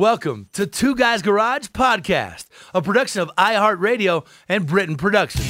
Welcome to Two Guys Garage Podcast, a production of iHeartRadio and Britain Productions.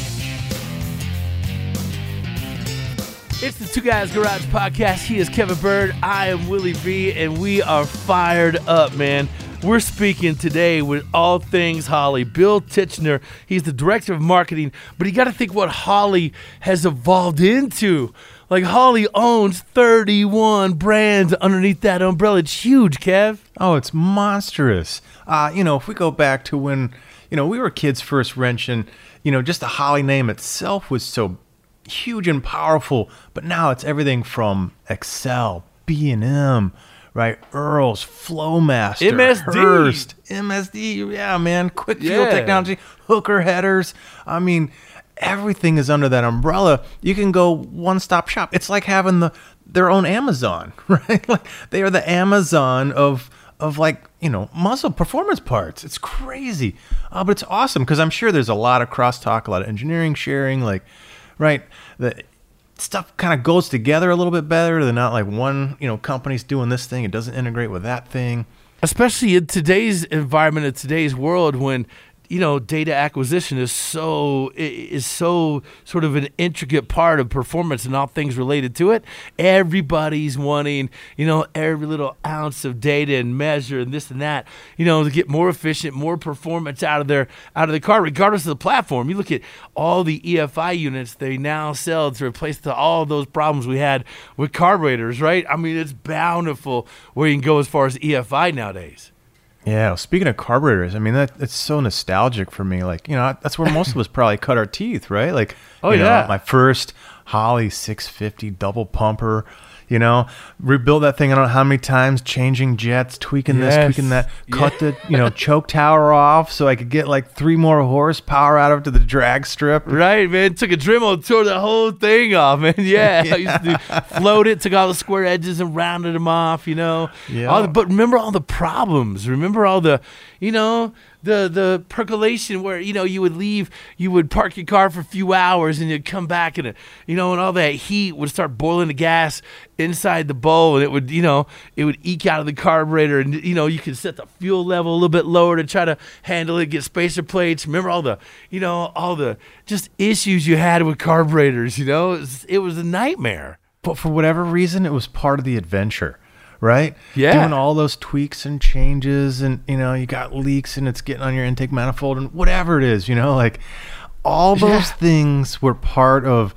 It's the Two Guys Garage Podcast. He is Kevin Byrd. I am Willie B, and we are fired up, man. We're speaking today with all things Holley. Bill Tichenor, he's the director of marketing, but you got to think what Holley has evolved into. Like Holley owns 31 brands underneath that umbrella. It's huge, Kev. Oh, it's monstrous. Uh, you know, if we go back to when, you know, we were kids first wrenching, you know, just the Holley name itself was so huge and powerful, but now it's everything from Accel, B&M, right? Earls, Flowmaster, MSD. MSD, yeah, man, quick fuel Yeah. technology, hooker headers. I mean, everything is under that umbrella. You can go one-stop shop. It's like having the their own Amazon, right? Like they are the Amazon of of like you know muscle performance parts. It's crazy, uh, but it's awesome because I'm sure there's a lot of crosstalk, a lot of engineering sharing, like right the stuff kind of goes together a little bit better. They're not like one you know company's doing this thing, it doesn't integrate with that thing. especially in today's environment in today's world when you know data acquisition is so is so sort of an intricate part of performance and all things related to it. Everybody's wanting you know every little ounce of data and measure and this and that you know to get more efficient more performance out of their out of the car regardless of the platform. You look at all the EFI units they now sell to replace the, all those problems we had with carburetors right? I mean it's bountiful where you can go as far as EFI nowadays Yeah, well, speaking of carburetors, I mean that it's so nostalgic for me. Like, you know, that's where most of us probably cut our teeth, right? Like, Oh, you know, yeah. my first Holley 650 double pumper, you know, rebuild that thing I don't know how many times, changing jets, tweaking Yes. this, tweaking that, cut the, you know, choke tower off so I could get like three more horsepower out of it to the drag strip. Right, man. Took a Dremel, tore the whole thing off, man. Yeah, I used to float it, took all the square edges and rounded them off. You know. Yeah. The- but remember all the problems. Remember all the, you know, the the percolation where you know you would leave, you would park your car for a few hours and you'd come back and it, you know, and all that heat would start boiling the gas inside the bowl and it would, you know, it would eke out of the carburetor and you know you could set the fuel level a little bit lower to try to handle it, get spacer plates. Remember all the, you know, all the just issues you had with carburetors. You know, it was, it was a nightmare. but for whatever reason, it was part of the adventure, right? Yeah. Doing all those tweaks and changes, and you know, you got leaks, and it's getting on your intake manifold, and whatever it is, you know, like all those Yeah. things were part of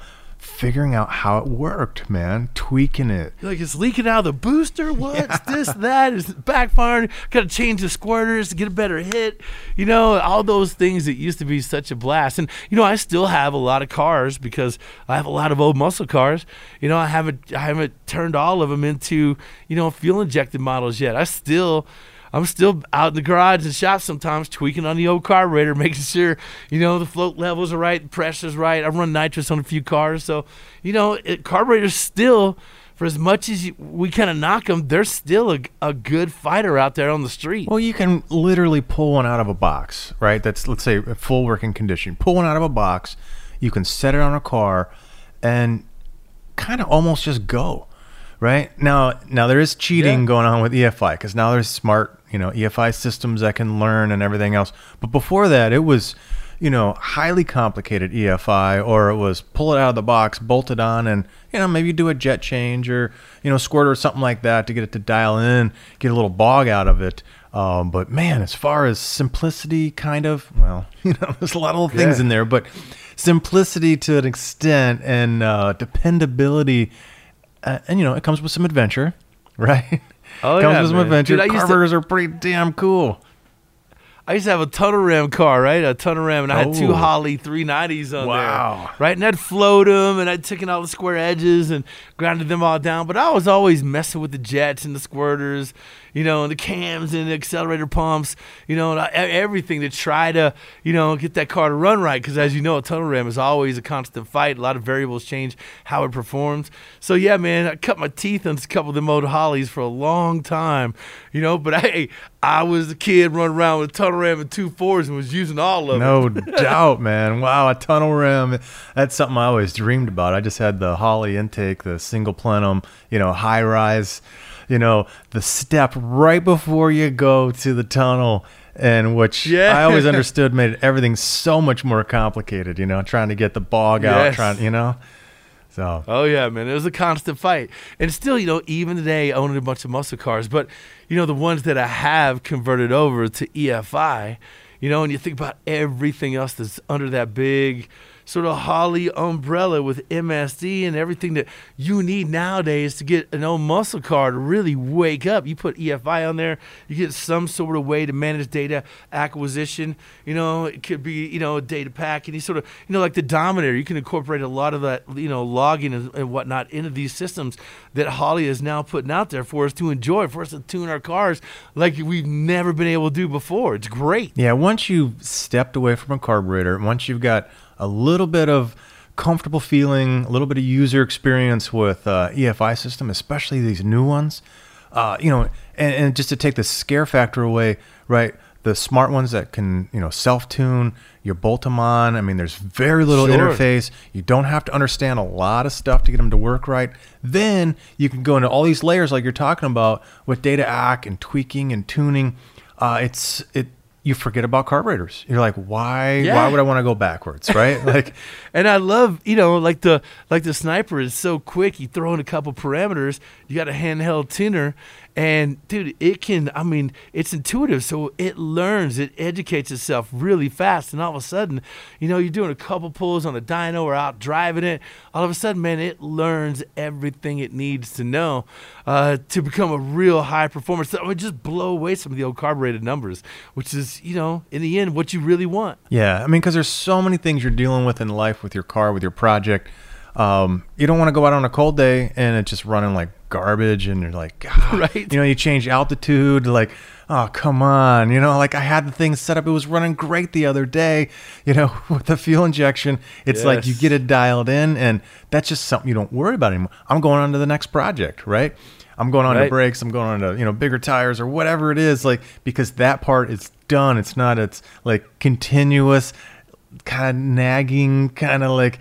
figuring out how it worked, man. Tweaking it. You're like it's leaking out of the booster. What's this? That is backfiring. Got to change the squirters to get a better hit. You know, all those things that used to be such a blast. And you know, I still have a lot of cars because I have a lot of old muscle cars. You know, I haven't I haven't turned all of them into you know fuel injected models yet. I still. I'm still out in the garage and shop sometimes tweaking on the old carburetor, making sure, you know, the float levels are right, the pressure's right. I run nitrous on a few cars. So, you know, it, carburetors still, for as much as you, we kind of knock them, they're still a, a good fighter out there on the street. Well, you can literally pull one out of a box, right? That's let's say a full working condition. Pull one out of a box. You can set it on a car, and kind of almost just go, right? Now, now there is cheating Yeah. going on with EFI because now there's smart, you know, EFI systems that can learn and everything else. But before that, it was, you know, highly complicated EFI, or it was pull it out of the box, bolt it on, and you know maybe do a jet change or you know squirt or something like that to get it to dial in, get a little bog out of it. Um, but man, as far as simplicity, kind of, well, you know, there's a lot of things Yeah. in there, but simplicity to an extent and uh, dependability, uh, and you know, it comes with some adventure, right? Oh, comes yeah, with some man. adventure. Dude, I to- are pretty damn cool. I used to have a tunnel ram car, right? A tunnel ram, and I had two Holley 390s on Wow. there, right? And I'd float them, and I'd taken all the square edges and grounded them all down. But I was always messing with the jets and the squirters, you know, and the cams and the accelerator pumps, you know, and everything to try to, you know, get that car to run right. Because as you know, a tunnel ram is always a constant fight. A lot of variables change how it performs. So yeah, man, I cut my teeth on a couple of the old Holleys for a long time, you know. But hey, I was a kid running around with a tunnel ram and two fours and was using all of it. No doubt, man. Wow, a tunnel ram. That's something I always dreamed about. I just had the Holley intake, the single plenum, you know, high rise, you know, the step right before you go to the tunnel. And which Yeah. I always understood made everything so much more complicated, you know, trying to get the bog out, Yes. trying, you know. So, Oh yeah, man, it was a constant fight, and still, you know, even today, owning a bunch of muscle cars, but you know, the ones that I have converted over to EFI, you know, and you think about everything else that's under that big sort of Holley umbrella with MSD and everything that you need nowadays to get an old muscle car to really wake up. You put EFI on there, you get some sort of way to manage data acquisition. You know, it could be, you know, data pack and you sort of, you know, like the Dominator, you can incorporate a lot of that, you know, logging and, and whatnot into these systems that Holley is now putting out there for us to enjoy, for us to tune our cars like we've never been able to do before. It's great. Yeah, once you've stepped away from a carburetor, once you've got a little bit of comfortable feeling, a little bit of user experience with uh, EFI system, especially these new ones, uh, you know, and, and just to take the scare factor away, right? The smart ones that can, you know, self-tune, you bolt them on. I mean, there's very little Sure. interface. You don't have to understand a lot of stuff to get them to work right. Then you can go into all these layers like you're talking about with data ack and tweaking and tuning. Uh, it's it you forget about carburetors. You're like, why? Yeah. Why would I want to go backwards? Right? Like, And I love, you know, like the like the sniper is so quick. You throw in a couple parameters. You got a handheld tuner, and dude, it can. I mean, it's intuitive, so it learns. It educates itself really fast, and all of a sudden, you know, you're doing a couple pulls on a dyno or out driving it. All of a sudden, man, it learns everything it needs to know uh, to become a real high performer. So it would just blow away some of the old carbureted numbers, which is, you know, in the end, what you really want. yeah, I mean, because there's so many things you're dealing with in life with your car, with your project. Um, you don't want to go out on a cold day and it's just running like garbage, and you're like, God, Right. You know, you change altitude, like, oh, come on. You know, like I had the thing set up, it was running great the other day. You know, with the fuel injection, it's like you get it dialed in, and that's just something you don't worry about anymore. I'm going on to the next project, right? I'm going on to brakes. I'm going on to you know bigger tires or whatever it is, like because that part is done. It's not. It's like continuous, kind of nagging, kind of like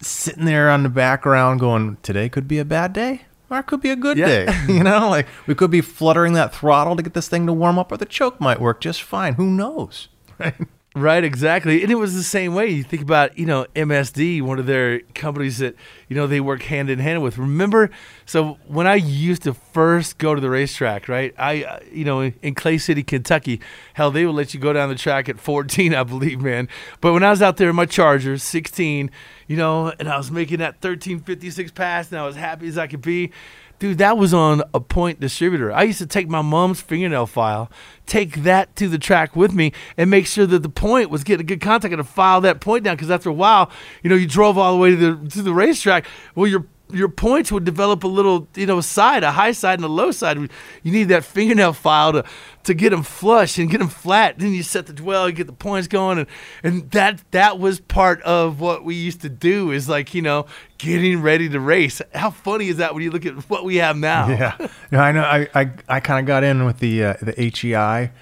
sitting there on the background, going, "Today could be a bad day." Or it could be a good Yeah. day, you know. Like we could be fluttering that throttle to get this thing to warm up, or the choke might work just fine. Who knows, right? Right, exactly. And it was the same way. You think about, you know, MSD, one of their companies that, you know, they work hand in hand with. Remember? So when I used to first go to the racetrack, right? I, uh, you know, in Clay City, Kentucky, hell, they would let you go down the track at 14, I believe, man. But when I was out there in my Charger, 16, you know, and I was making that 1356 pass and I was happy as I could be. Dude, that was on a point distributor. I used to take my mom's fingernail file, take that to the track with me, and make sure that the point was getting good contact and to file that point down. Because after a while, you know, you drove all the way to the to the racetrack. Well, your your points would develop a little, you know, side, a high side and a low side. You need that fingernail file to to get them flush and get them flat. Then you set the dwell, you get the points going, and and that that was part of what we used to do. Is like you know getting ready to race. How funny is that when you look at what we have now? Yeah, no, I know. I I, I kind of got in with the uh, the HEI,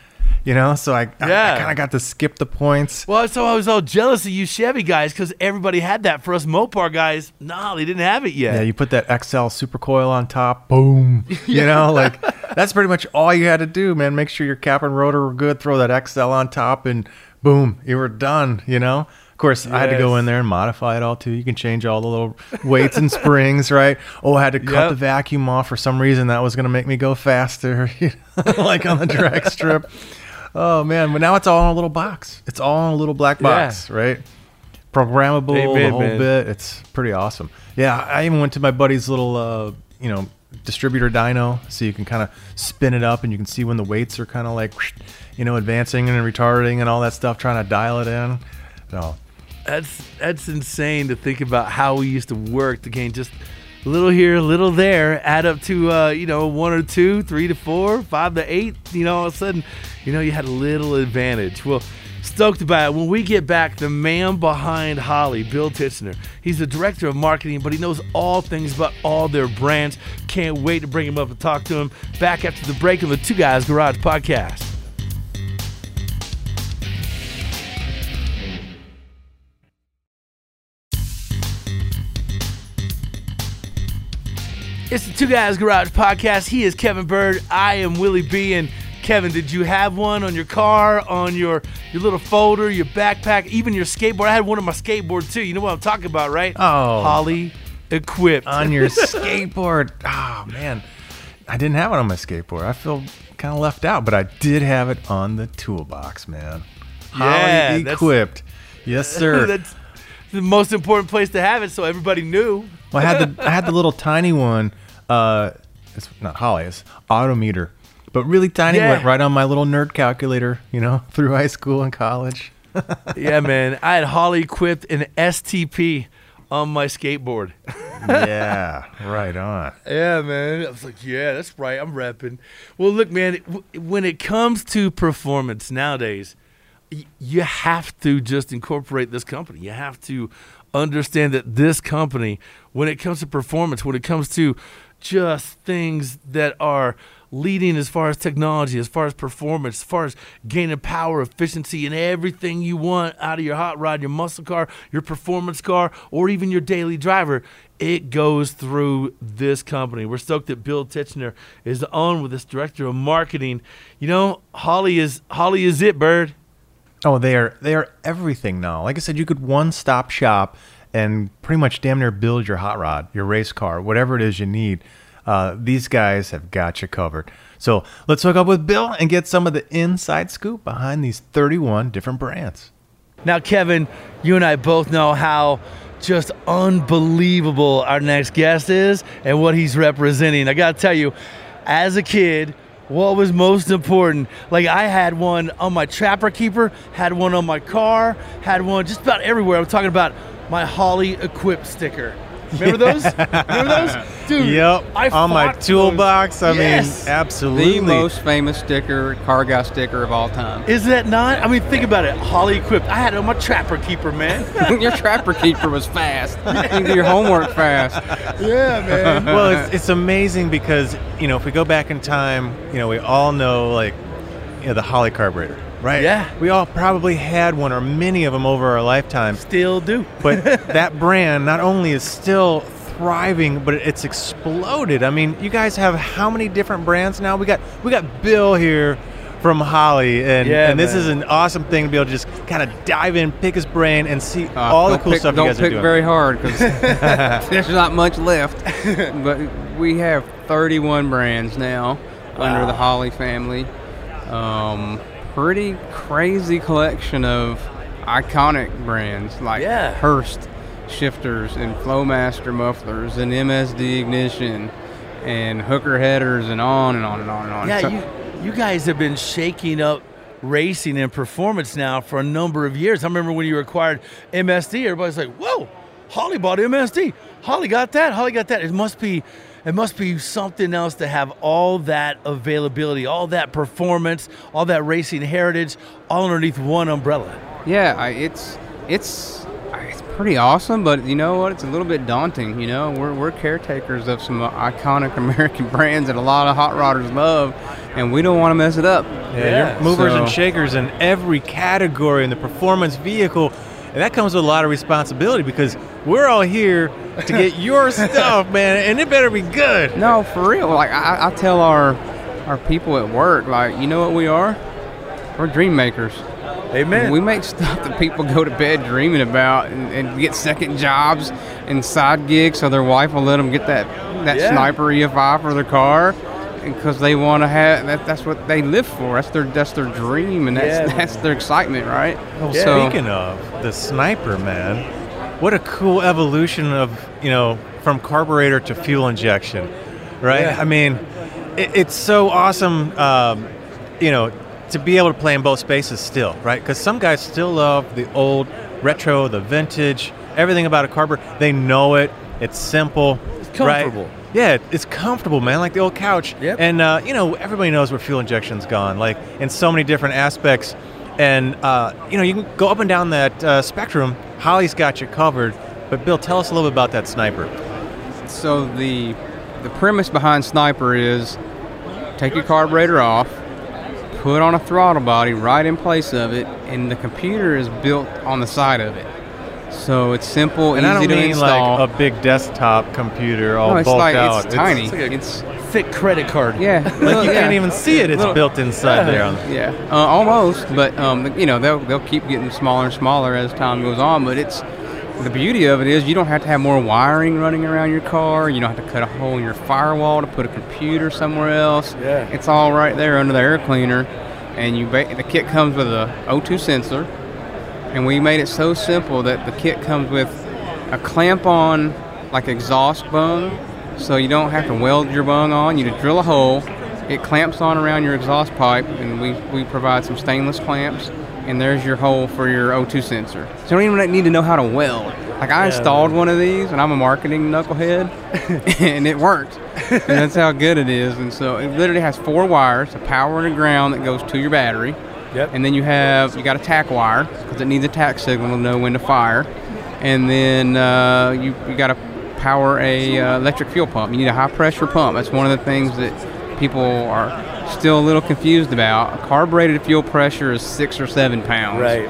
you know, so I I, Yeah. kind of got to skip the points. Well, so I was all jealous of you Chevy guys because everybody had that. For us Mopar guys, no, they didn't have it yet. Yeah, you put that Accel supercoil on top, boom. You know, like that's pretty much all you had to do, man. Make sure your cap and rotor were good. Throw that Accel on top, and boom, you were done. You know. Of course, I had to go in there and modify it all too. You can change all the little weights and springs, right? Oh, I had to cut Yep. the vacuum off for some reason. That was going to make me go faster, you know, like on the drag strip. Oh man, but now it's all in a little box. It's all in a little black box, right? Programmable, the Amen, whole man. bit. It's pretty awesome. Yeah, I even went to my buddy's little, uh, you know, distributor dyno, so you can kind of spin it up and you can see when the weights are kind of like, you know, advancing and retarding and all that stuff, trying to dial it in. No, That's that's insane to think about how we used to work to gain just a little here, a little there, add up to uh, you know one or two, three to four, five to eight. You know, all of a sudden, you know, you had a little advantage. Well, stoked about it. When we get back, the man behind Holley, Bill Tichenor, he's the director of marketing, but he knows all things about all their brands. Can't wait to bring him up and talk to him. Back after the break of the Two Guys Garage podcast. It's the Two Guys Garage podcast. He is Kevin Byrd. I am Willie B. And Kevin, did you have one on your car, on your your little folder, your backpack, even your skateboard? I had one on my skateboard too. You know what I'm talking about, right? Oh. Holley equipped. on your skateboard. Oh man, I didn't have it on my skateboard. I feel kind of left out, but I did have it on the toolbox, man. Yeah, Holley equipped. Yes, sir. That's the most important place to have it, so everybody knew. Well, I had the I had the little tiny one. Uh, it's not Holley. It's Autometer, but really tiny. Yeah. Went right on my little nerd calculator. You know, through high school and college. yeah, man. I had Holley equipped an STP on my skateboard. yeah, right on. Yeah, man. I was like, yeah, that's right. I'm repping. Well, look, man, when it comes to performance nowadays, you have to just incorporate this company. You have to understand that this company, when it comes to performance, when it comes to just things that are leading as far as technology, as far as performance, as far as gaining power, efficiency, and everything you want out of your hot rod, your muscle car, your performance car, or even your daily driver, it goes through this company. We're stoked that Bill Tichenor is on with this director of marketing. You know, Holley is Holley is it, Byrd. Oh, they are they are everything now. Like I said, you could one stop shop and pretty much damn near build your hot rod, your race car, whatever it is you need. Uh, these guys have got you covered. So let's hook up with Bill and get some of the inside scoop behind these 31 different brands. Now, Kevin, you and I both know how just unbelievable our next guest is and what he's representing. I got to tell you, as a kid, what was most important? Like, I had one on my Trapper Keeper, had one on my car, had one just about everywhere. I'm talking about my Holley equipped sticker. Remember those? Remember those? Dude, Yep, I on my fought those. toolbox. I Yes. mean, absolutely. The most famous sticker, car guy sticker of all time. Is that not? I mean, think about it. Holley equipped. I had it on my Trapper Keeper, man. Your trapper keeper was fast. You do your homework fast. yeah, man. well, it's, it's amazing because you know if we go back in time, you know we all know like you know the Holley carburetor, right? Yeah. We all probably had one or many of them over our lifetime. Still do. But that brand not only is still thriving, but it's exploded. I mean, you guys have how many different brands now? We got we got Bill here from Holley, and Yeah, and this man. is an awesome thing to be able to just kind of dive in, pick his brain, and see Uh, all the cool pick, stuff you guys are doing. Don't pick very hard because there's not much left. but we have 31 brands now under the Holley family. Um, pretty crazy collection of iconic brands like Yeah. Hurst shifters and Flowmaster mufflers and MSD ignition and hooker headers and on and on and on and on. Yeah, So- you you guys have been shaking up racing and performance now for a number of years. I remember when you acquired MSD, everybody's like, "Whoa, Holley bought MSD. Holley got that. Holley got that." It must be it must be something else to have all that availability, all that performance, all that racing heritage all underneath one umbrella. Yeah, I, it's it's it's pretty awesome, but you know what? It's a little bit daunting. You know, we're we're caretakers of some iconic American brands that a lot of hot rodders love, and we don't want to mess it up. Yeah, Yeah. you're movers and shakers in every category in the performance vehicle. And that comes with a lot of responsibility because we're all here to get your stuff, man, and it better be good. No, for real. Like I, I tell our our people at work, like you know what we are? we're dream makers. Amen. We make stuff that people go to bed dreaming about and, and get second jobs and side gigs so their wife will let them get that, that Yeah. sniper EFI for their car because they want to have that, that's what they live for. That's their that's their dream and that's Yeah, that's their excitement, right? Oh, well, So- speaking of the sniper, man, what a cool evolution of you know from carburetor to fuel injection, right? Yeah. I mean, it, it's so awesome, um, you know, to be able to play in both spaces still, right? Because some guys still love the old retro, the vintage, everything about a carburetor. They know it. It's simple. It's comfortable. Yeah, it's comfortable, man, like the old couch. Yep. And uh, you know, everybody knows where fuel injection's gone, like in so many different aspects. And uh, you know, you can go up and down that uh, spectrum. Holley's got you covered. But Bill, tell us a little bit about that sniper. So the the premise behind Sniper is take your carburetor off, put on a throttle body right in place of it, and the computer is built on the side of it. So it's simple, And easy I don't to mean install. like a big desktop computer all no, it's bulked like out. it's tiny. it's like a- It's Thick credit card. yeah, like you yeah. can't even see it. It's Little- built inside there. On the, Yeah, uh, almost, but um, you know they'll they'll keep getting smaller and smaller as time goes on. But it's the beauty of it is you don't have to have more wiring running around your car. You don't have to cut a hole in your firewall to put a computer somewhere else. Yeah. it's all right there under the air cleaner, and you ba- the kit comes with a O2 sensor, and we made it so simple that the kit comes with a clamp-on like exhaust bung, so you don't have to weld your bung on. You just drill a hole, it clamps on around your exhaust pipe, and we, we provide some stainless clamps, and there's your hole for your O2 sensor. So you don't even need to know how to weld. Like I installed one of these, and I'm a marketing knucklehead, and it worked. and that's how good it is. And so it literally has four wires, a power and a ground that goes to your battery. Yep. And then you have you got a tack wire because it needs a tack signal to know when to fire. And then uh, you you got to power a uh, electric fuel pump. You need a high pressure pump. That's one of the things that people are still a little confused about. Carbureted fuel pressure is six or seven pounds. Right.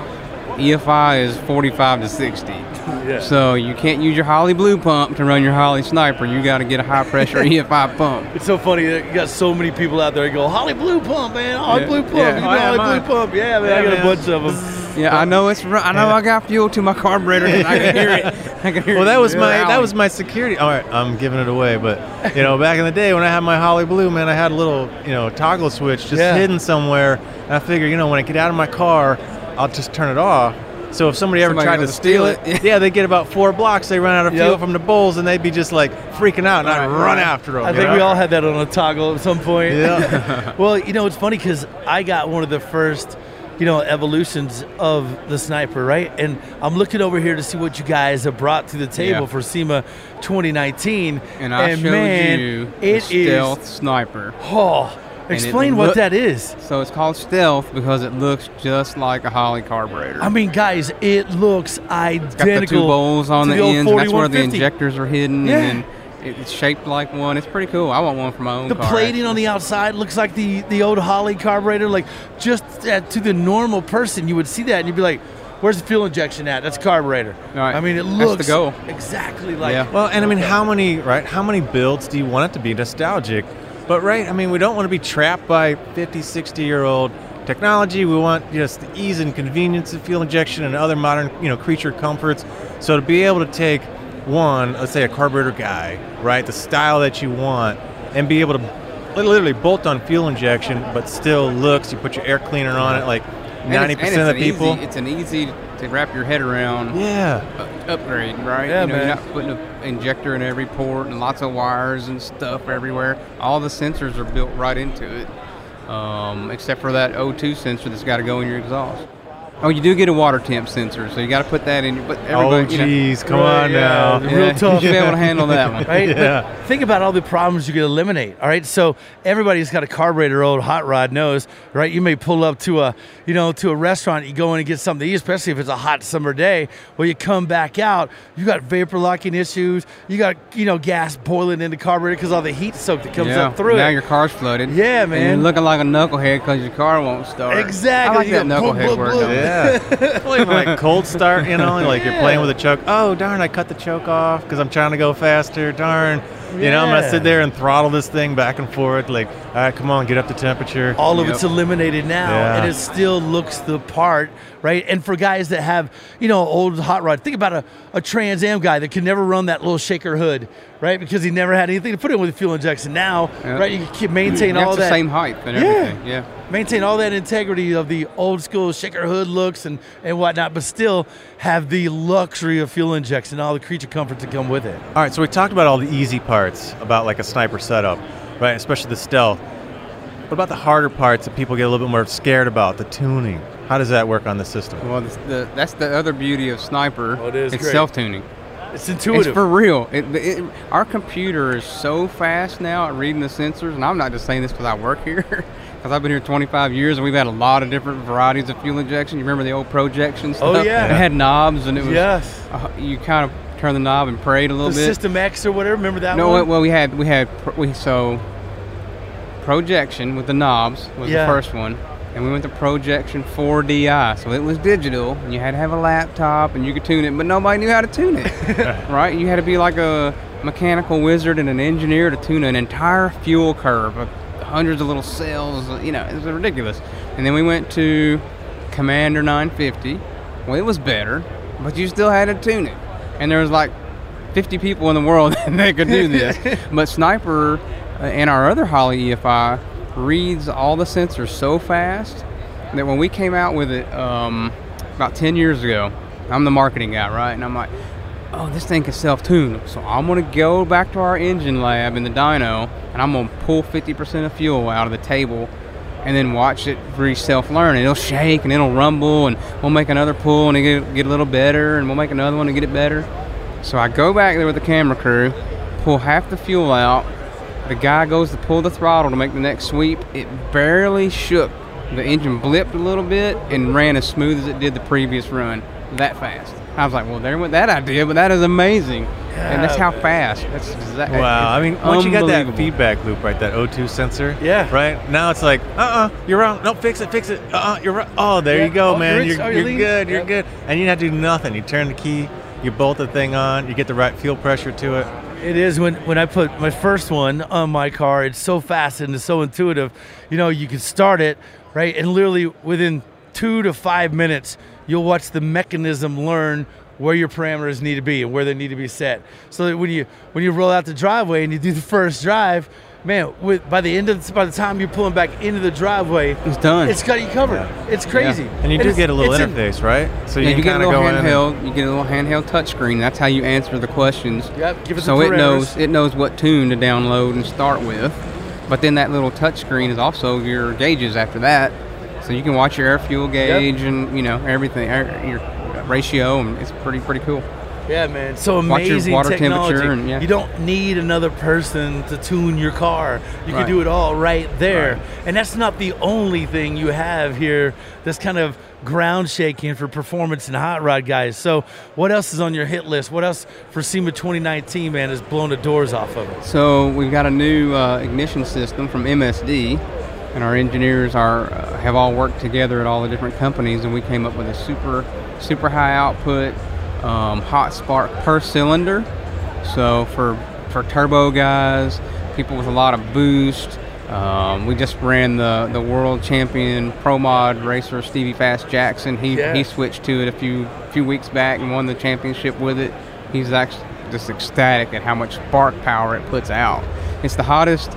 EFI is 45 to 60. Yeah. So you can't use your Holley Blue pump to run your Holley Sniper. You got to get a high pressure EFI pump. It's so funny that you got so many people out there that go, Holley Blue Pump, man, Holley Yeah. Blue Pump, Yeah. you know Oh, yeah, Holley mine. Blue Pump. Yeah, man, I Yeah, got a bunch of them. Yeah, I know it's. ru- I know I got fuel to my carburetor. and I can hear it. I can hear Well, that was my that was my security. All right, I'm giving it away, but you know, back in the day when I had my Holley Blue, man, I had a little you know toggle switch just Yeah. hidden somewhere. And I figure, you know, when I get out of my car, I'll just turn it off. So if somebody ever Somebody tried to to steal steal it, it. yeah, they get about four blocks. They run out of fuel from the bowls, and they'd be just like freaking out, and I'd run after them. I think know? we all had that on a toggle at some point. Yeah. well, you know, it's funny because I got one of the first, you know, evolutions of the sniper, right? And I'm looking over here to see what you guys have brought to the table Yeah. for SEMA 2019. And I showed man, you it the is- stealth sniper. Oh, it explain what look- that is. So it's called stealth because it looks just like a Holley carburetor. I mean, guys, it looks it's got the identical. two bowls on to the, old ends, that's where the injectors are hidden, Yeah. and then it's shaped like one. It's pretty cool. I want one for my own The car. plating on the outside looks like the, the old Holley carburetor. Like, just uh, to the normal person, you would see that and you'd be like, where's the fuel injection at? That's carburetor. Right. I mean, it looks goal. exactly like Yeah. Well, and I mean, how many right? How many builds do you want it to be nostalgic? But right, I mean, we don't want to be trapped by 50, 60 year old technology. We want just the ease and convenience of fuel injection and other modern, you know, creature comforts. So to be able to take one, let's say a carburetor guy, right, the style that you want, and be able to literally bolt on fuel injection, but still looks. You put your air cleaner on it, like ninety percent of the people. Easy, it's an easy to wrap your head around. yeah. uh, upgrade, right? Yeah, you know, man. you're not putting an injector in every port and lots of wires and stuff everywhere. All the sensors are built right into it, um, except for that O2 sensor that's got to go in your exhaust. Oh, you do get a water temp sensor, so you got to put that in. But Oh, everybody, you know, geez, come Right, on yeah. now. Real tough. You should be able to handle that one. right? Yeah. But think about all the problems you could eliminate. All right, so everybody who's got a carburetor old hot rod knows, right? You may pull up to a, you know, to a restaurant, you go in and get something to eat, especially if it's a hot summer day. Well, you come back out, you got vapor locking issues, you got, you know, gas boiling in the carburetor because all the heat soak that comes yeah. up through now it. Now your car's flooded. Yeah, And man. you're looking like a knucklehead because your car won't start. Exactly. I like You that knucklehead bloop, bloop, word. bloop. though. Yeah. even like cold start, you know, like you're playing with a choke. Oh, darn, I cut the choke off because I'm trying to go faster. Darn. You know, I'm gonna sit there and throttle this thing back and forth. Like, all right, come on, get up to temperature. all of it's eliminated now Yeah. and it still looks the part right and for guys that have you know old hot rod think about a, a trans am guy that could never run that little shaker hood right because he never had anything to put in with the fuel injection now Yep. right you can keep maintain all That's the that same height and Yeah. everything. Yeah. maintain all that integrity of the old school shaker hood looks and, and whatnot but still have the luxury of fuel injection all the creature comforts that come with it All right, so we talked about all the easy parts about like a sniper setup, right? Especially the stealth. What about the harder parts that people get a little bit more scared about? The tuning. How does that work on the system? Well, the, the, that's the other beauty of Sniper. Oh, it is It's great. self-tuning. it's intuitive. It's for real. It, it, our computer is so fast now at reading the sensors, and I'm not just saying this because I work here, because I've been here 25 years and we've had a lot of different varieties of fuel injection. You remember the old projection stuff? Oh, yeah. It had knobs, and it was yes uh, you kind of turn the knob and prayed a little the bit. system x or whatever remember that no, one well, we had we had we so projection with the knobs was Yeah. the first one, and we went to projection 4DI. So it was digital, and you had to have a laptop, and you could tune it, but nobody knew how to tune it, right? You had to be like a mechanical wizard and an engineer to tune an entire fuel curve of hundreds of little cells. You know, it was ridiculous. And then we went to Commander 950. Well, it was better, but you still had to tune it, and there was like 50 people in the world that could do this. but Sniper uh, and our other Holley EFI reads all the sensors so fast that when we came out with it um, about 10 years ago, I'm the marketing guy, right? And I'm like, oh, this thing can self tune. So I'm going to go back to our engine lab in the dyno and I'm going to pull 50% of fuel out of the table and then watch it re self learn. It'll shake and it'll rumble, and we'll make another pull and it'll get, a little better, and we'll make another one to get it better. So I go back there with the camera crew, pull half the fuel out. The guy goes to pull the throttle to make the next sweep. It barely shook. The engine blipped a little bit and ran as smooth as it did the previous run. That fast. I was like, well, there went that idea, but that is amazing. and that's how fast. That's exactly. Wow. I mean, once you got that feedback loop, right, that O2 sensor. Yeah. Right? Now it's like, uh uh-uh, you're wrong. No, fix it, fix it. Uh uh-uh, uh, you're right. Oh, there Yeah. you go, Oh, man. you're- You're, oh, you're, you're good. You're Yep. good. And you didn't have to do nothing. You turn the key, you bolt the thing on, you get the right fuel pressure to it. It is when when I put my first one on my car. It's so fast and it's so intuitive. You know, you can start it right, and literally within two to five minutes, you'll watch the mechanism learn where your parameters need to be and where they need to be set. So that when you when you roll out the driveway and you do the first drive, man, with by the end of by the time you're pulling back into the driveway, It's done. It's got you covered. It's crazy. And you do it's- get a little it's in- interface, right? So Yeah, you you get a kind of little go in. and- handheld. You get a little handheld touchscreen. That's how you answer the questions. Yep, give it the so it knows it knows what tune to download and start with. But then that little touchscreen is also your gauges after that, so you can watch your air fuel gauge and you know everything, air, your ratio, and it's pretty pretty cool. Yeah, man. So Watch your amazing water technology. temperature and- yeah. You don't need another person to tune your car. You Right. can do it all right there. Right. And that's not the only thing you have here that's kind of ground shaking for performance and hot rod guys. So what else is on your hit list? What else for SEMA 2019, man, has blown the doors off of it? So we've got a new uh, ignition system from MSD, and our engineers are uh, have all worked together at all the different companies, and we came up with a super super high output um, hot spark per cylinder. So for for turbo guys, people with a lot of boost. Um, we just ran the, the world champion pro mod racer Stevie Fast Jackson. He Yeah. he switched to it a few few weeks back and won the championship with it. He's actually just ecstatic at how much spark power it puts out. It's the hottest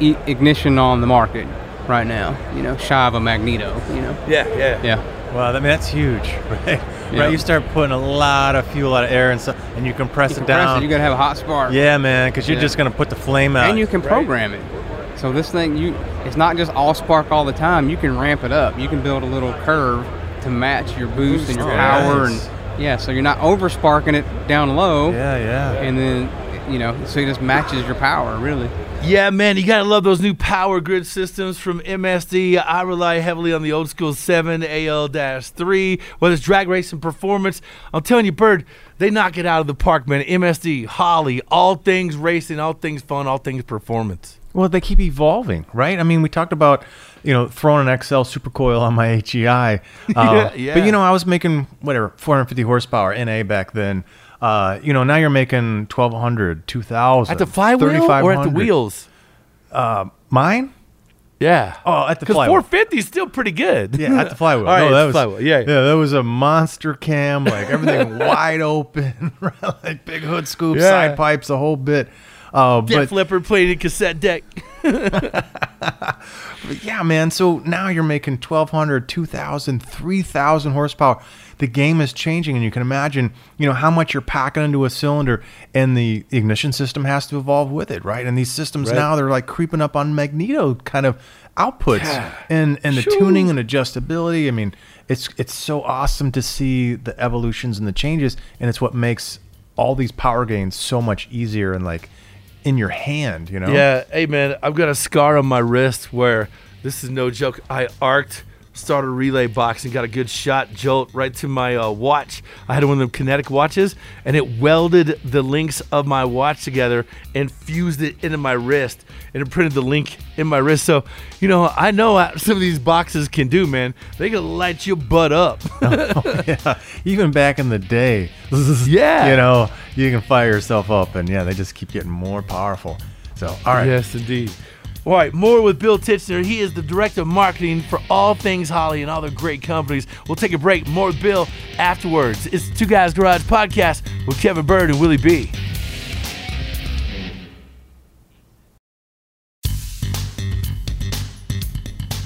e- ignition on the market right now. You know, shy of a Magneto. You know, Yeah, yeah. yeah. Wow, I mean that's huge, right? Yeah. Right, you start putting a lot of fuel, a lot of air, and stuff, and you compress You it compress down. it, you gotta have a hot spark. yeah, man, because you're Yeah. just gonna put the flame out. and you can Right. program it. So this thing, you it's not just all spark all the time. You can ramp it up. You can build a little curve to match your boost and your power, nice. and yeah. So you're not over sparking it down low, yeah, yeah. and then you know, so it just matches your power really. Yeah, man, you gotta love those new power grid systems from MSD. I rely heavily on the old school 7 AL-3, whether it's drag racing performance. I'm telling you, Byrd, they knock it out of the park, man. MSD, Holley, all things racing, all things fun, all things performance. Well, they keep evolving, right? I mean, we talked about, you know, throwing an Accel supercoil on my HEI. Uh, Yeah, yeah. But, you know, I was making, whatever, 450 horsepower NA back then. Uh, you know, now you're making 1200, 2000. At the flywheel or at the 3500. wheels? Mine? Yeah. Oh, at the Because flywheel. 450 is still pretty good. Yeah, at the flywheel. All right, no, that was flywheel. Yeah. yeah. That was a monster cam, like everything wide open, like big hood scoop, Yeah. side pipes, the whole bit. Uh, Jet but flipper played in cassette deck. yeah, man. So now you're making 1,200, 2,000, 3,000 horsepower. The game is changing, and you can imagine, you know, how much you're packing into a cylinder, and the ignition system has to evolve with it, right? And these systems Right. now they're like creeping up on magneto kind of outputs, Yeah. and and the Shoo. tuning and adjustability. I mean, it's it's so awesome to see the evolutions and the changes, and it's what makes all these power gains so much easier and like in your hand, you know? Yeah, hey man, I've got a scar on my wrist where this is no joke. I arced, started a relay box, and got a good shot jolt right to my uh, watch. I had one of them kinetic watches, and it welded the links of my watch together and fused it into my wrist, and it printed the link in my wrist. So, you know, I know what some of these boxes can do, man. They can light your butt up. yeah, even back in the day, Yeah. you know, you can fire yourself up, and yeah, they just keep getting more powerful. So, all right, Yes, indeed. All right, more with Bill Tichenor. He is the director of marketing for all things Holley and all the great companies. We'll take a break. More Bill afterwards. It's Two Guys Garage podcast with Kevin Byrd and Willie B.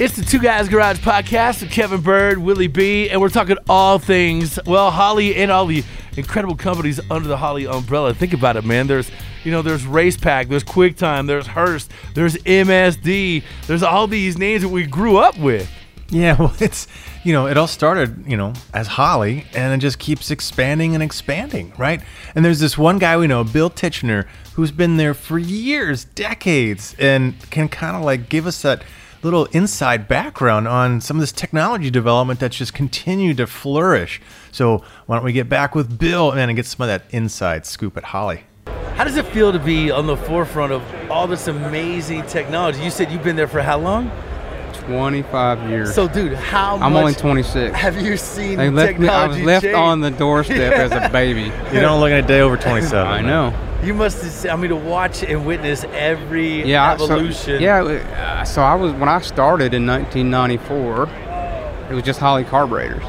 It's the Two Guys Garage podcast with Kevin Byrd, Willie B, and we're talking all things, well, Holley and all the incredible companies under the Holley umbrella. Think about it, man. There's, you know, there's Racepak, there's QuickTime, there's Hurst, there's MSD, there's all these names that we grew up with. yeah. Well, it's you know, it all started you know as Holley, and it just keeps expanding and expanding, right? And there's this one guy we know, Bill Tichenor, who's been there for years, decades, and can kind of like give us that little inside background on some of this technology development that's just continued to flourish. So why don't we get back with Bill man, and get some of that inside scoop at Holley? How does it feel to be on the forefront of all this amazing technology? You said you've been there for how long? 25 years. So, dude, how I'm much only 26. have you seen They the left me, I was left change? on the doorstep as a baby. You don't look at a day over 27. I know. You must have, I mean, to watch and witness every Yeah, evolution. So, yeah, uh, so I was when I started in 1994. It was just Holley carburetors.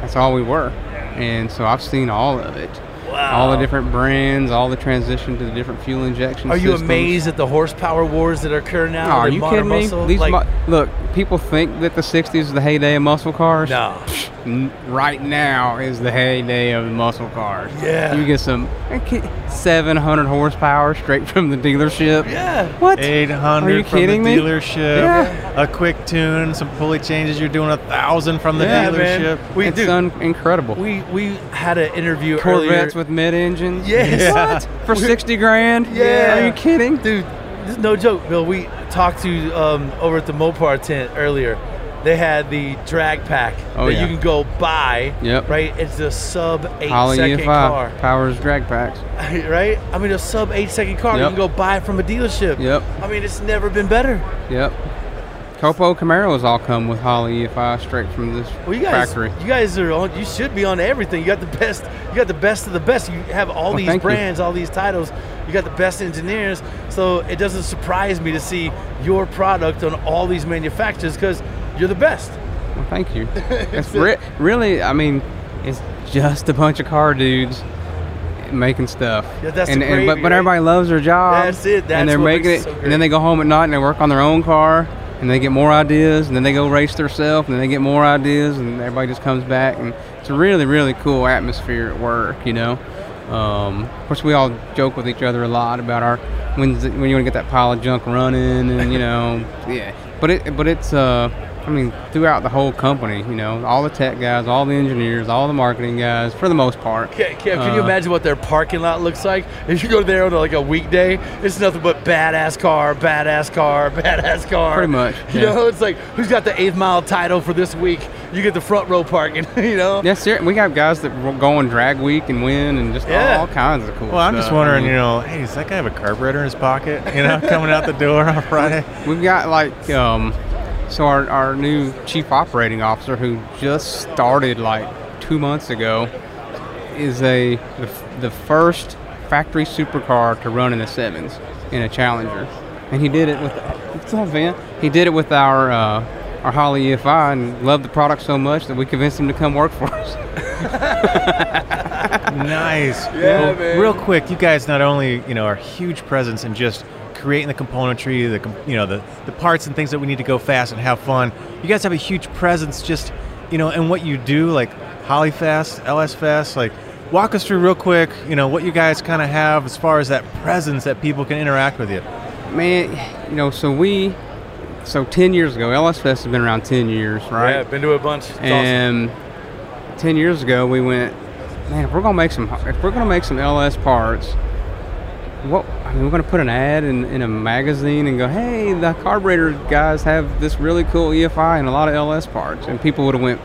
That's all we were, and so I've seen all of it. Wow. All the different brands, all the transition to the different fuel injection. Are you systems. amazed at the horsepower wars that occur now? No, are you kidding me? These Like, look, people think that the 60s is the heyday of muscle cars. no. N- right now is the heyday of the muscle cars. Yeah. You get some 700 horsepower straight from the dealership. Yeah. What? 800 Are you from kidding the me? dealership. Yeah. A quick tune, some pulley changes. You're doing a thousand from the Yeah, man. dealership. We it's do. un- incredible. We we had an interview Corvettes earlier. with mid engines. Yes. What? For 60 grand? Yeah. Are you kidding? Dude, this is no joke, Bill. We talked to um, over at the Mopar tent earlier. They had the drag pack Oh, that yeah. you can go buy. Yep. Right? It's a sub eight Holley second E5 car. powers drag packs. Right? I mean, a sub eight second car you can go buy from a dealership. Yep. I mean, it's never been better. Yep. Copo Camaros all come with Holley EFI straight from this Well, you guys, factory. you guys are on. You should be on everything. You got the best. You got the best of the best. You have all Well, these thank you. brands, all these titles. You got the best engineers. So it doesn't surprise me to see your product on all these manufacturers because you're the best. Well, thank you. It's re- really, I mean, it's just a bunch of car dudes making stuff. Yeah, that's and, the and but, gravy, but right? everybody loves their job. That's it. That's and they're making it, it so and then they go home at night and they work on their own car, and they get more ideas, and then they go race themselves, and then they get more ideas, and everybody just comes back, and it's a really, really cool atmosphere at work, you know. Um, of course, we all joke with each other a lot about our when's the, when you want to get that pile of junk running, and you know, yeah. But it, but it's uh, I mean, throughout the whole company, you know, all the tech guys, all the engineers, all the marketing guys, for the most part. Kev, Kev, can you Uh, imagine what their parking lot looks like? If you go there on like a weekday, it's nothing but badass car, badass car, badass car. Pretty much, You yeah. know, it's like who's got the eighth mile title for this week? You get the front row parking. You know. Yeah, ser- we got guys that will go on drag week and win and just Yeah. all kinds of cool Well, I'm just stuff. I wondering, mean, you know, hey, does that guy have a carburetor in his pocket? You know, coming out the door on Friday? We've got like, um, so our, our new chief operating officer who just started like two months ago, is a the, the first factory supercar to run in a sevens in a Challenger, and he did it with what's up, Van? He did it with our uh, our Holley EFI and loved the product so much that we convinced him to come work for us. nice. Yeah, Well. Real quick, you guys not only you know are huge presence in just creating the componentry, the you know the the parts and things that we need to go fast and have fun. You guys have a huge presence just you know in what you do, like Hollyfest, LS Fest. Like, walk us through real quick. You know what you guys kind of have as far as that presence that people can interact with you. Man, you know, so we, so 10 years ago, LS Fest has been around 10 years, right? Yeah, been to a bunch. It's awesome. and 10 years ago, we went, man, if we're gonna make some, if we're gonna make some LS parts, what? I mean, we're gonna put an ad in, in a magazine and go, hey, the carburetor guys have this really cool EFI and a lot of LS parts, and people would have went,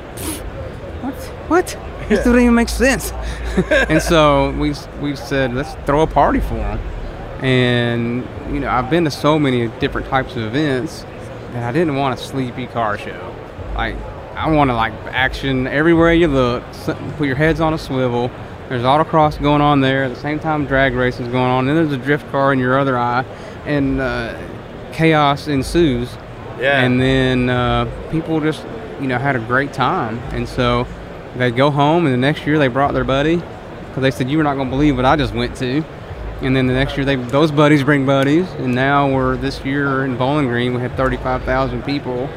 what? What? This doesn't even make sense. and so we we said, let's throw a party for them. And you know, I've been to so many different types of events that I didn't want a sleepy car show. Like I wanted like action everywhere you look. Put your heads on a swivel. There's autocross going on there at the same time. Drag racing going on. Then there's a drift car in your other eye, and uh, chaos ensues. Yeah. And then uh, people just you know had a great time, and so they go home, and the next year they brought their buddy because they said you were not going to believe what I just went to. And then the next year, they those buddies bring buddies, and now we're this year in Bowling Green. We had 35,000 people,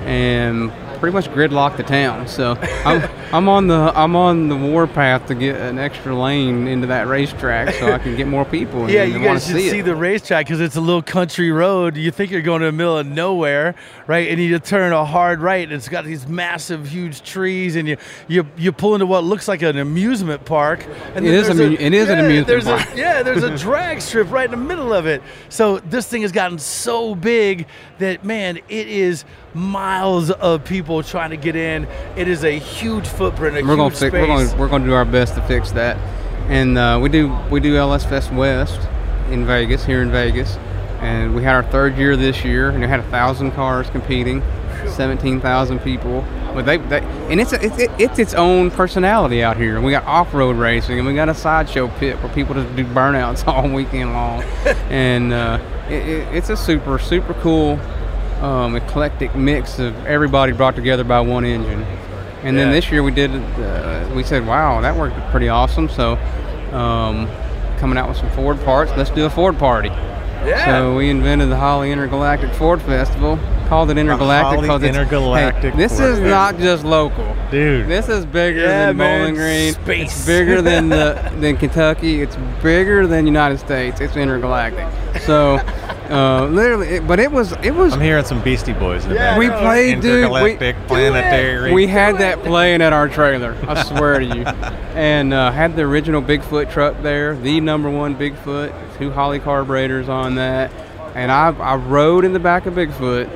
and pretty much gridlocked the town. So I'm, I'm on the I'm on the warpath to get an extra lane into that racetrack so I can get more people. Yeah, you guys should see see, the racetrack because it's a little country road. You think you're going to the middle of nowhere, right? And you turn a hard right, and it's got these massive, huge trees, and you you you pull into what looks like an amusement park. And It is amu- it is an amusement there's park. A, yeah, there's a drag strip right in the middle of it. So this thing has gotten so big that man, it is miles of people trying to get in. It is a huge footprint, a we're gonna fix, we're gonna we're gonna do our best to fix that, and uh, we do we do LS Fest West in Vegas here in Vegas, and we had our third year this year, and we had a thousand cars competing, seventeen thousand people. But they, they and it's a, it's it's its own personality out here. We got off road racing, and we got a sideshow pit where people just do burnouts all weekend long, and uh, it, it, it's a super super cool. Um, eclectic mix of everybody brought together by one engine. And then this year we did, uh, we said, wow, that worked pretty awesome. So, um, coming out with some Ford parts, let's do a Ford party. yeah. So we invented the Holley Intergalactic Ford Festival, called it Intergalactic it's Intergalactic Hey, this is not just local. Dude. This is bigger Yeah, than man, Bowling Green. space. It's bigger than the than Kentucky. It's bigger than United States. It's intergalactic. So, uh, literally, it, but it was it was I'm hearing some Beastie Boys in the Yeah, back. we played, dude. We, planetary. we had that playing at our trailer. I swear to you. And uh, had the original Bigfoot truck there, the number one Bigfoot, two Holley carburetors on that. And I, I rode in the back of Bigfoot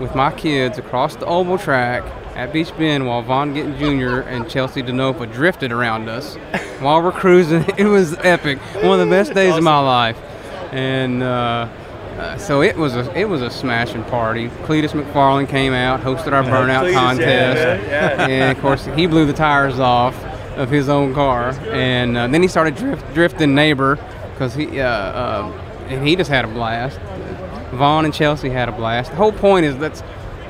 with my kids across the oval track at Beach Bend while Vaughn Gittin Jr. and Chelsea DeNofa drifted around us while we're cruising. It was epic. One of the best days of my life. And uh, uh, so it was a it was a smashing party. Cleetus McFarland came out, hosted our burnout Cleetus, yeah, contest, yeah. and of course he blew the tires off of his own car, and uh, then he started drift, drifting neighbor because he uh, uh, and he just had a blast. Vaughn and Chelsea had a blast. The whole point is that's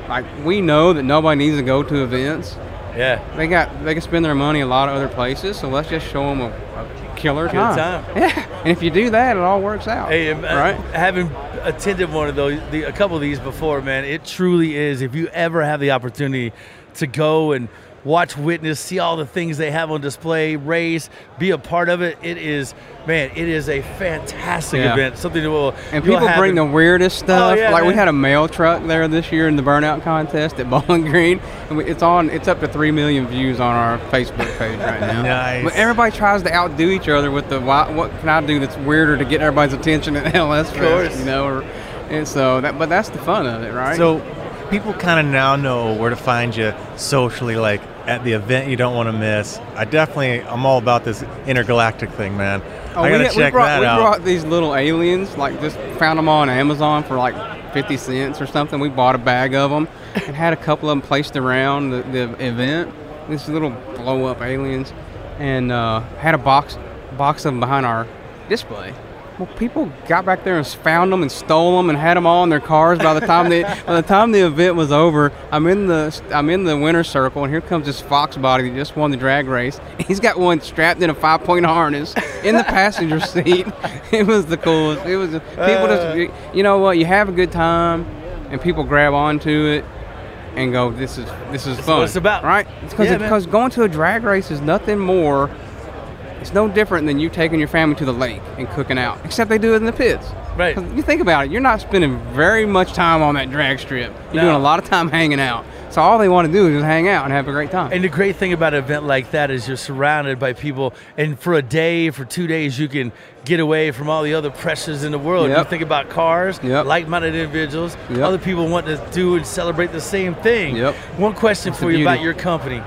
like we know that nobody needs to go to events. yeah. They got they can spend their money a lot of other places, so let's just show them a, a killer Good time. time. Yeah, and if you do that, it all works out. Hey, um, uh, right? having attended one of those, the, a couple of these before, man, it truly is. If you ever have the opportunity to go and watch, witness, see all the things they have on display, race, be a part of it, it is, man, it is a fantastic Yeah. event. Something that will And people have bring in- the weirdest oh, stuff. Oh, yeah, like we had a mail truck there this year in the burnout contest at Bowling Green, and we, it's on. It's up to three million views on our Facebook page right now. Nice. But everybody tries to outdo each other with the why, what can I do that's weirder to get everybody's attention at LS Fest, course. you know? Or, and so that, but that's the fun of it, right? So people kind of now know where to find you socially, like at the event you don't want to miss. I definitely, I'm all about this intergalactic thing, man. Oh, I gotta we, check we brought, that we out. brought these little aliens, like just found them on Amazon for like 50 cents or something. We bought a bag of them and had a couple of them placed around the, the event. These little blow up aliens. and uh, had a box box of them behind our display. Well, people got back there and found them and stole them and had them all in their cars. By the time the by the time the event was over, I'm in the I'm in the winner's circle, and here comes this Fox body that just won the drag race. He's got one strapped in a five point harness in the passenger seat. It was the coolest. It was people just uh. you know what you have a good time, and people grab onto it and go, "This is this is fun." what it's about. right? It's because Yeah, because going to a drag race is nothing more. It's no different than you taking your family to the lake and cooking out, except they do it in the pits. Right. You think about it, you're not spending very much time on that drag strip. You're No. doing a lot of time hanging out. So all they want to do is just hang out and have a great time. And the great thing about an event like that is you're surrounded by people, and for a day, for two days, you can get away from all the other pressures in the world. You think about cars, Yep. like-minded individuals, Yep. other people want to do and celebrate the same thing. Yep. One question That's for you about your company: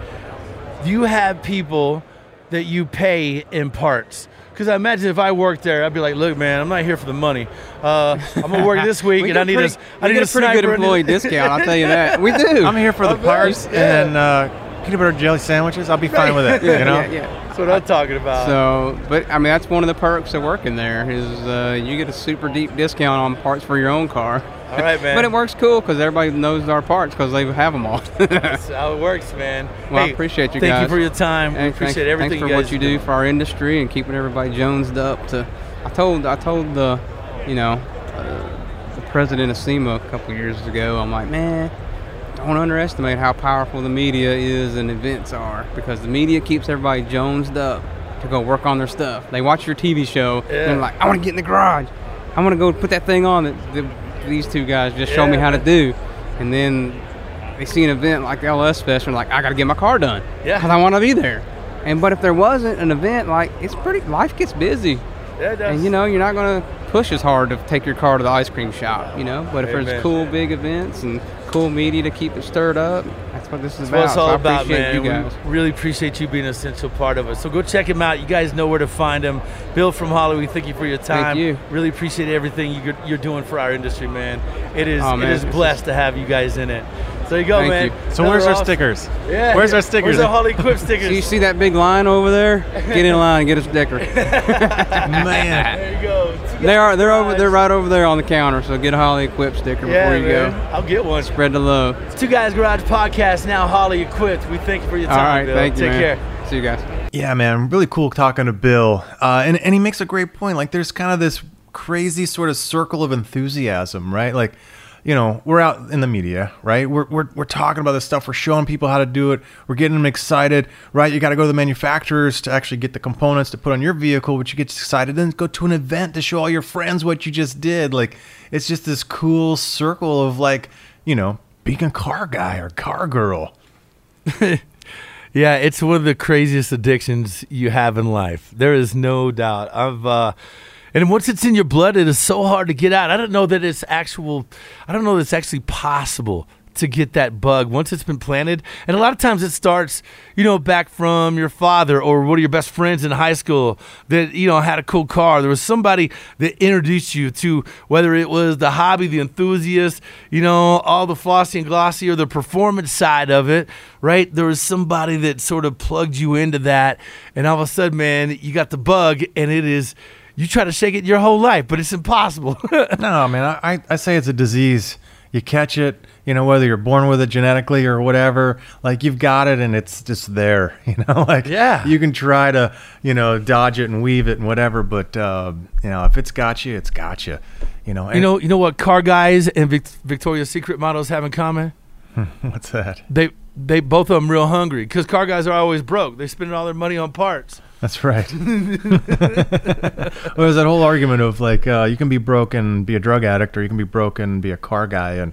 Do you have people that you pay in parts? Because I imagine if I worked there, I'd be like, "Look, man, I'm not here for the money. Uh, I'm gonna work this week, we and I need pretty, a, I need a a pretty good employee discount. I'll tell you that. We do. I'm here for the bet. parts Yeah. and uh, peanut butter jelly sandwiches. I'll be fine with it. Yeah, you know. yeah, yeah. That's what I'm talking about. So, but I mean, that's one of the perks of working there is uh, you get a super deep discount on parts for your own car. All right, man. But it works cool because everybody knows our parts because they have them all. That's how it works, man. Well, I appreciate you Thank guys. Thank you for your time. we appreciate thanks, everything Thanks for you guys what you do for our industry and keeping everybody jonesed up. To I told I told the you know uh, the president of SEMA a couple years ago. I'm like, man, don't underestimate how powerful the media is and events are because the media keeps everybody jonesed up to go work on their stuff. They watch your TV show and Yeah. they're like, I want to get in the garage. I want to go put that thing on that, that these two guys just show me Yeah, how to do, and then they see an event like the LS Fest and like, I got to get my car done. Yeah. Because I want to be there. And but if there wasn't an event, like it's pretty, life gets busy, Yeah, it does. and you know you're not gonna push as hard to take your car to the ice cream shop, you know. But if Amen. there's cool big events and cool media to keep it stirred up, that's what this is That's what it's all I about, man. You guys. We really appreciate you being an essential part of it. So go check him out. You guys know where to find him. Bill from Hollywood, thank you for your time. Thank you. Really appreciate everything you- you're doing for our industry, man. It is Oh, man, it is blessed to have you guys in it. So you go, Thank man. you. So Another where's our awesome- stickers? Yeah. Where's our stickers? Where's our Holley Equip stickers? So you see that big line over there? Get in line and get a sticker. Man. There you go. they are. They're over. They're right over there on the counter. So get a Holley Equipped sticker Yeah, before you man. go. I'll get one. Spread the love. Two Guys Garage Podcast, now Holley Equipped. We thank you for your time, right. Bill. Thank you, Take man. care. See you guys. Yeah, man, really cool talking to Bill. Uh, and and he makes a great point. Like, there's kind of this crazy sort of circle of enthusiasm, right? Like, you know, we're out in the media, right? We're, we're, we're talking about this stuff. We're showing people how to do it. We're getting them excited, right? You got to go to the manufacturers to actually get the components to put on your vehicle, which you get excited. Then go to an event to show all your friends what you just did. Like, it's just this cool circle of like, you know, being a car guy or car girl. Yeah, it's one of the craziest addictions you have in life. There is no doubt. I've uh and once it's in your blood, it is so hard to get out. I don't know that it's actual I don't know that it's actually possible to get that bug once it's been planted. And a lot of times it starts, you know, back from your father or one of your best friends in high school that, you know, had a cool car. There was somebody that introduced you to whether it was the hobby, the enthusiast, you know, all the flossy and glossy or the performance side of it, right? There was somebody that sort of plugged you into that. And all of a sudden, man, you got the bug and it is, you try to shake it your whole life, but it's impossible. No, man, I, I- I say it's a disease. You catch it, you know, whether you're born with it genetically or whatever, like you've got it and it's just there, you know, like Yeah. you can try to, you know, dodge it and weave it and whatever, but, uh, you know, if it's got you, it's got you, you know. you know, you know what car guys and Vic- Victoria's Secret models have in common? what's that? They they both of them real hungry because car guys are always broke. They spend all their money on parts. That's right. well, there's that whole argument of like, uh, you can be broke and be a drug addict, or you can be broke and be a car guy, and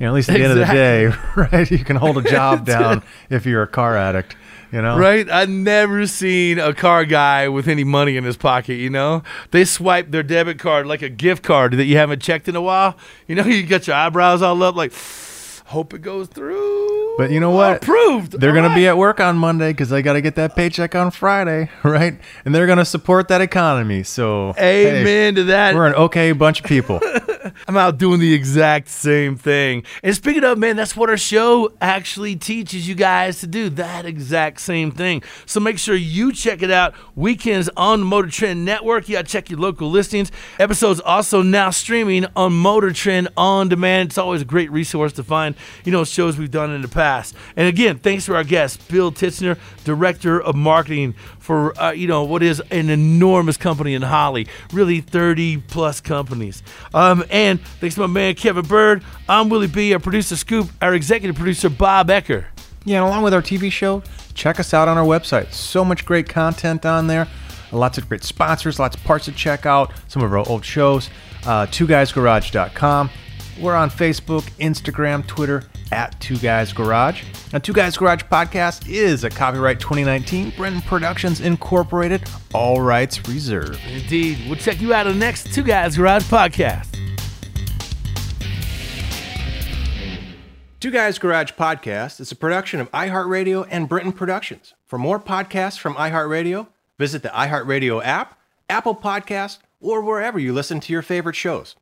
you know, at least at the end of the day, right? You can hold a job down if you're a car addict, you know. Right? I've never seen a car guy with any money in his pocket, you know? They swipe their debit card like a gift card that you haven't checked in a while. You know, you got your eyebrows all up like, hope it goes through. But you know what? Approved. They're going to be at work on Monday because they got to get that paycheck on Friday, right? And they're going to support that economy. So, hey, Amen to that. we're an okay bunch of people. I'm out doing the exact same thing. And speaking of, man, that's what our show actually teaches you guys to do that exact same thing. So make sure you check it out weekends on the Motor Trend Network. You got to check your local listings. Episodes also now streaming on Motor Trend on demand. It's always a great resource to find, you know, shows we've done in the past. And again, thanks to our guest, Bill Tichenor, Director of Marketing for, uh, you know, what is an enormous company in Holley, really 30 plus companies. Um, and thanks to my man, Kevin Byrd. I'm Willie B., our producer, Scoop, our executive producer, Bob Ecker. Yeah, and along with our TV show, check us out on our website. So much great content on there. Lots of great sponsors, lots of parts to check out, some of our old shows. Uh, twoguysgarage.com. We're on Facebook, Instagram, Twitter, at Two Guys Garage. Now, Two Guys Garage podcast is a copyright 2019 Brenton Productions Incorporated, all rights reserved. Indeed. We'll check you out on the next Two Guys Garage podcast. Two Guys Garage podcast is a production of iHeartRadio and Brenton Productions. For more podcasts from iHeartRadio, visit the iHeartRadio app, Apple Podcast, or wherever you listen to your favorite shows.